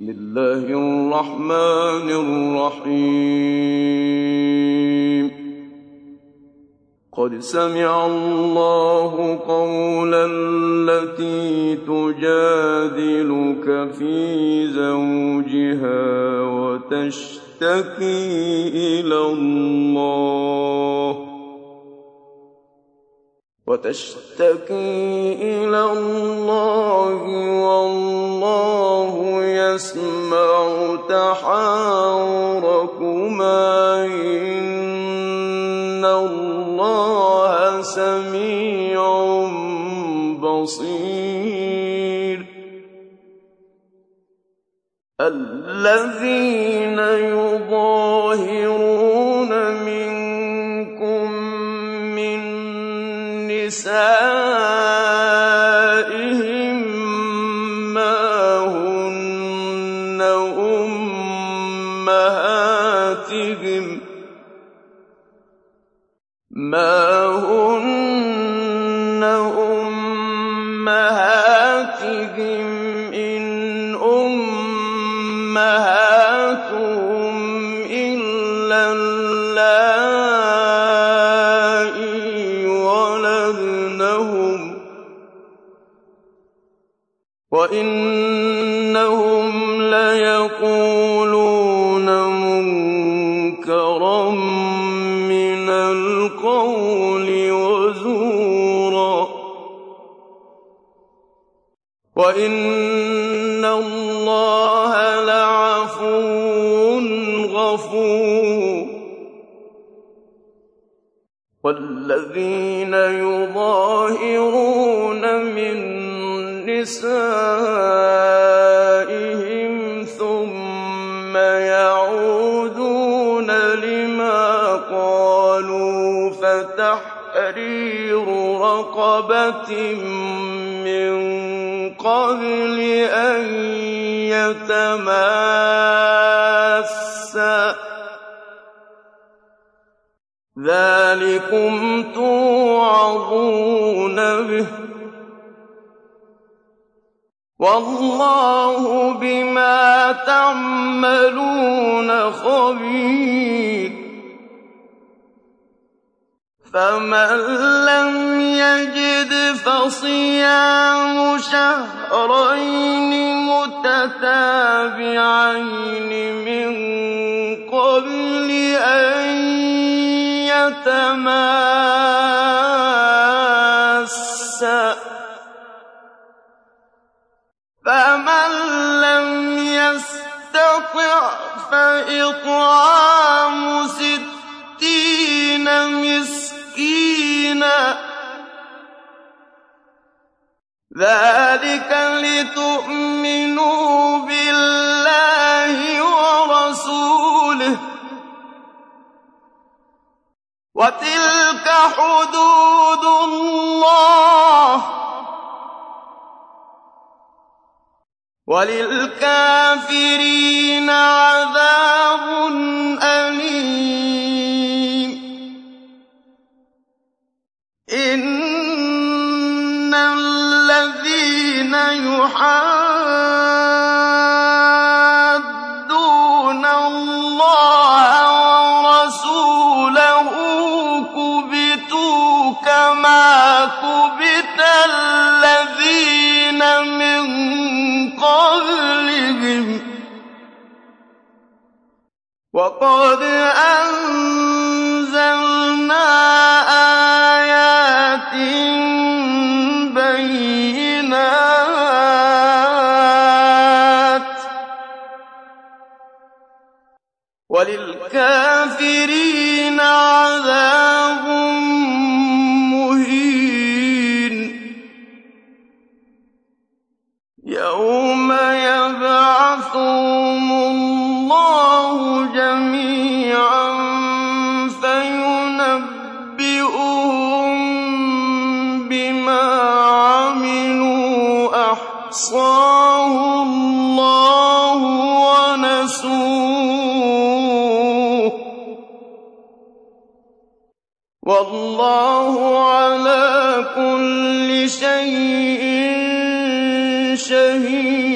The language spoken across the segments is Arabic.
بسم الله الرحمن الرحيم. قد سمع الله قول التي تجادلك في زوجها وتشتكي إلى الله. وتشتكي إلى الله والله يسمع تحاوركما إن الله سميع بصير. الذين يظاهرون أمهاتهم إن أمهاتهم غفور والذين يظاهرون من نسائهم ثم يعودون لما قالوا فتحرير رقبة من قبل أن ذلكم توعظون به. والله بما تعملون خبير. فمن لم يجد فصيام شهرين متتابعين من قبل أن يتماسا فمن لم يستطع فإطعام ستين مسكينا ذلك لتؤمنوا بالله ورسوله. وتلك حدود الله. وللكافرين عذاب أليم. إن الله ورسوله كبتوا كما الذين من قبلهم. وقد أنزلنا آيات بينات وللكافرين عذاب والله على كل شيء شهيد.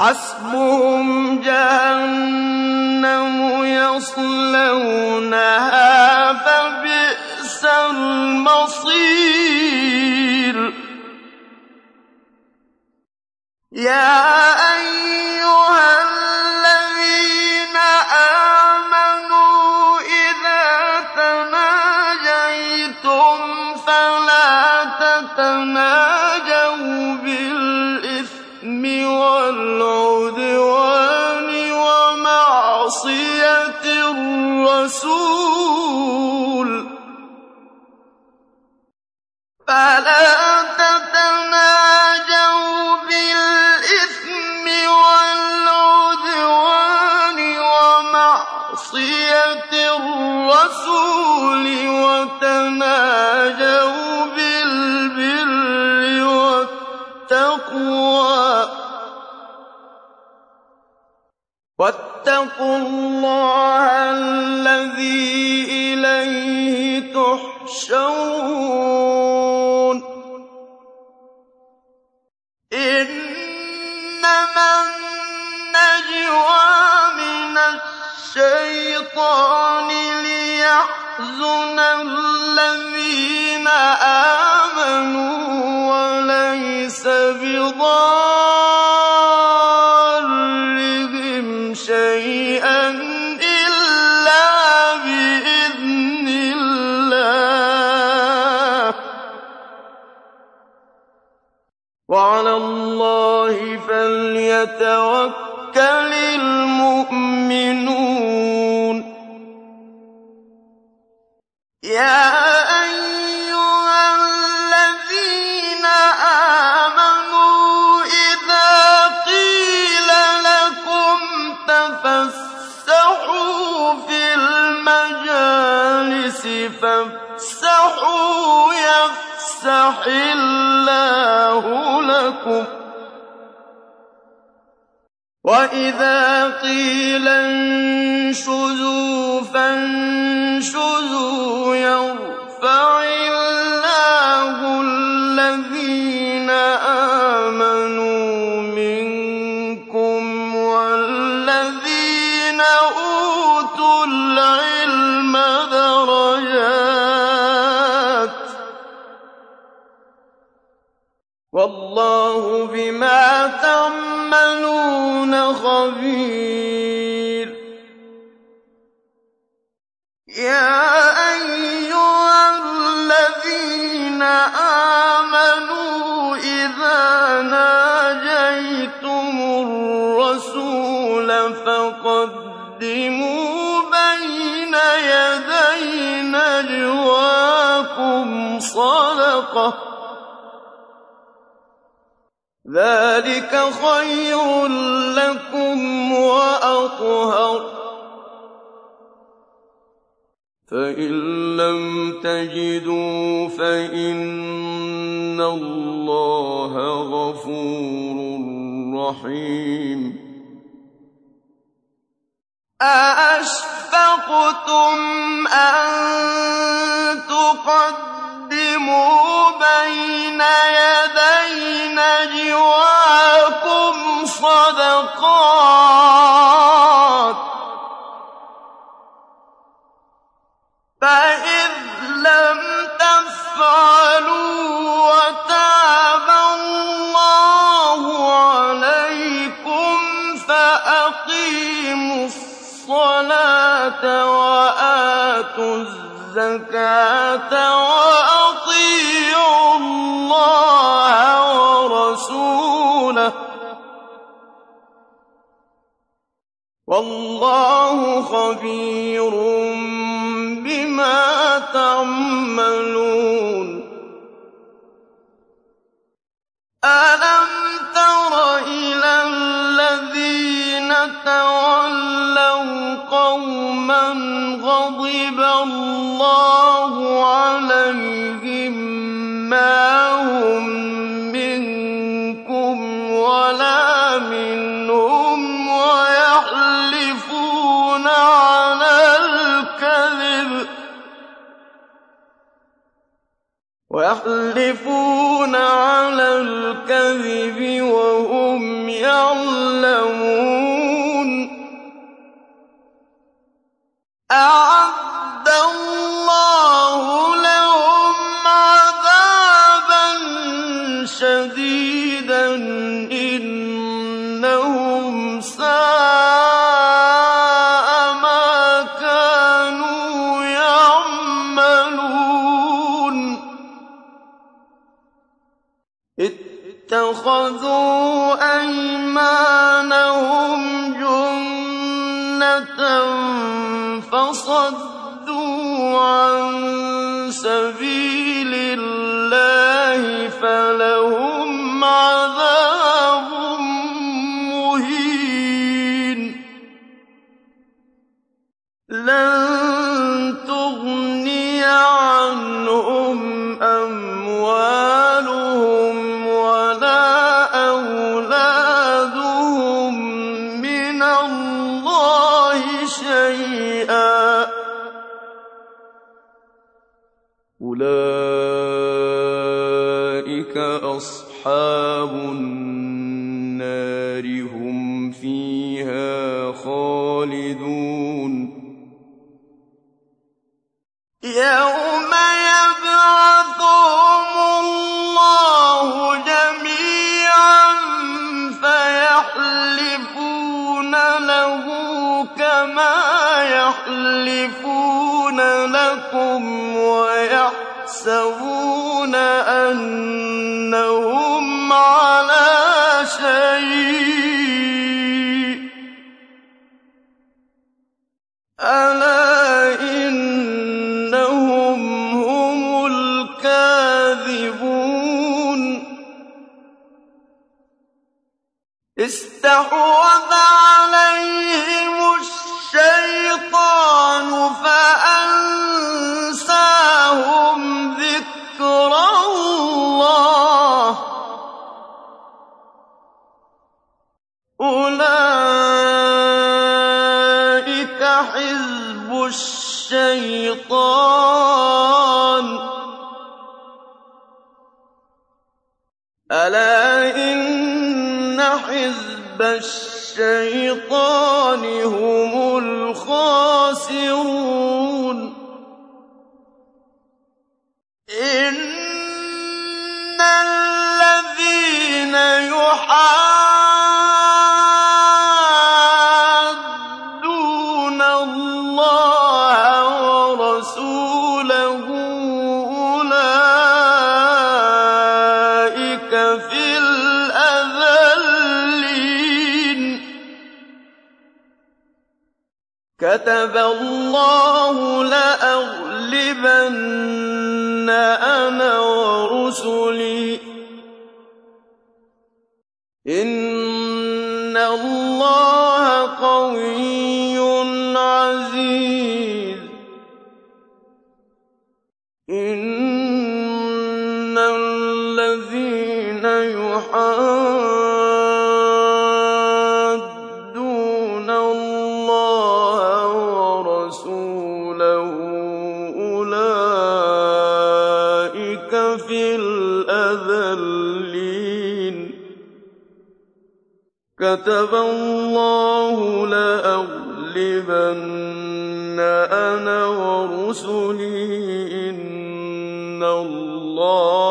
حسبهم جهنم يصلونها فبئس المصير. يا وعلى الله فليتوكل المؤمنون. يا أيها الذين آمنوا إذا قيل لكم تفسحوا في المجالس يَفْسَحِ اللَّهُ لَكُمْ ۖ. وَإِذَا قِيلَ انشُزُوا فَانشُزُوا يَرْفَعِ صَدَقَةً ۚ. ذَٰلِكَ خَيْرٌ لَّكُمْ وَأَطْهَرُ ۚ. فَإِن لَّمْ تَجِدُوا فَإِنَّ اللَّهَ غَفُورٌ رَّحِيمٌ. أَأَشْفَقْتُمْ أَن تُقَدِّمُوا بَيْنَ صَدَقَاتٍ ۚ فَإِذْ لَمْ تَفْعَلُوا وَتَابَ اللَّهُ عَلَيْكُمْ فَأَقِيمُوا الصَّلَاةَ وَآتُوا الزَّكَاةَ وَأَطِيعُوا أَلَمْ تَرَ إِلَى الَّذِينَ تَوَلَّوْا قَوْمًا غَضِبَ اللَّهُ عَلَيْهِم مَّا هُم مِّنكُمْ وَلَا مِنْهُمْ وَيَحْلِفُونَ عَلَى اتَّخَذُوا أَيْمَانَهُمْ جُنَّةً فَصَدُّوا عَن فَيَحْلِفُونَ لَهُ كَمَا يَحْلِفُونَ لَكُمْ وَيَحْسَبُونَ أَنَّهُمْ عَلَىٰ شَيْءٍ ۚ حزب الشيطان هم الخاسرون. إن الذين يحاربون كَتَبَ اللَّهُ لَأَغْلِبَنَّ أَنَا وَرُسُلِي ۚ. إِنَّ اللَّهَ قَوِيٌّ كَتَبَ اللَّهُ لَأَغْلِبَنَّ أَنَا وَرُسُلِي ۚ إِنَّ اللَّهَ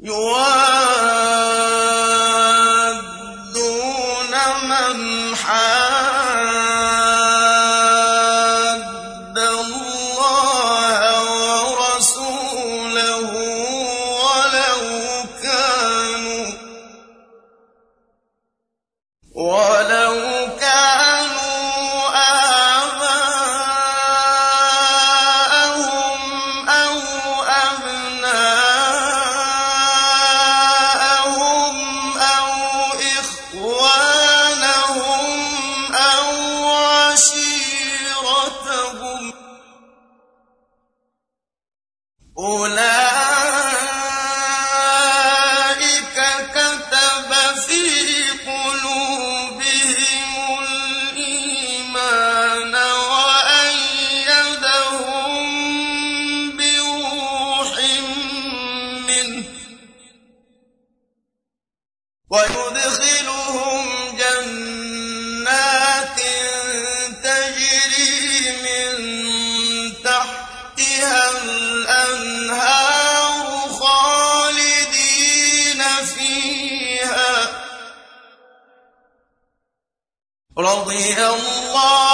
有啊。رضي الله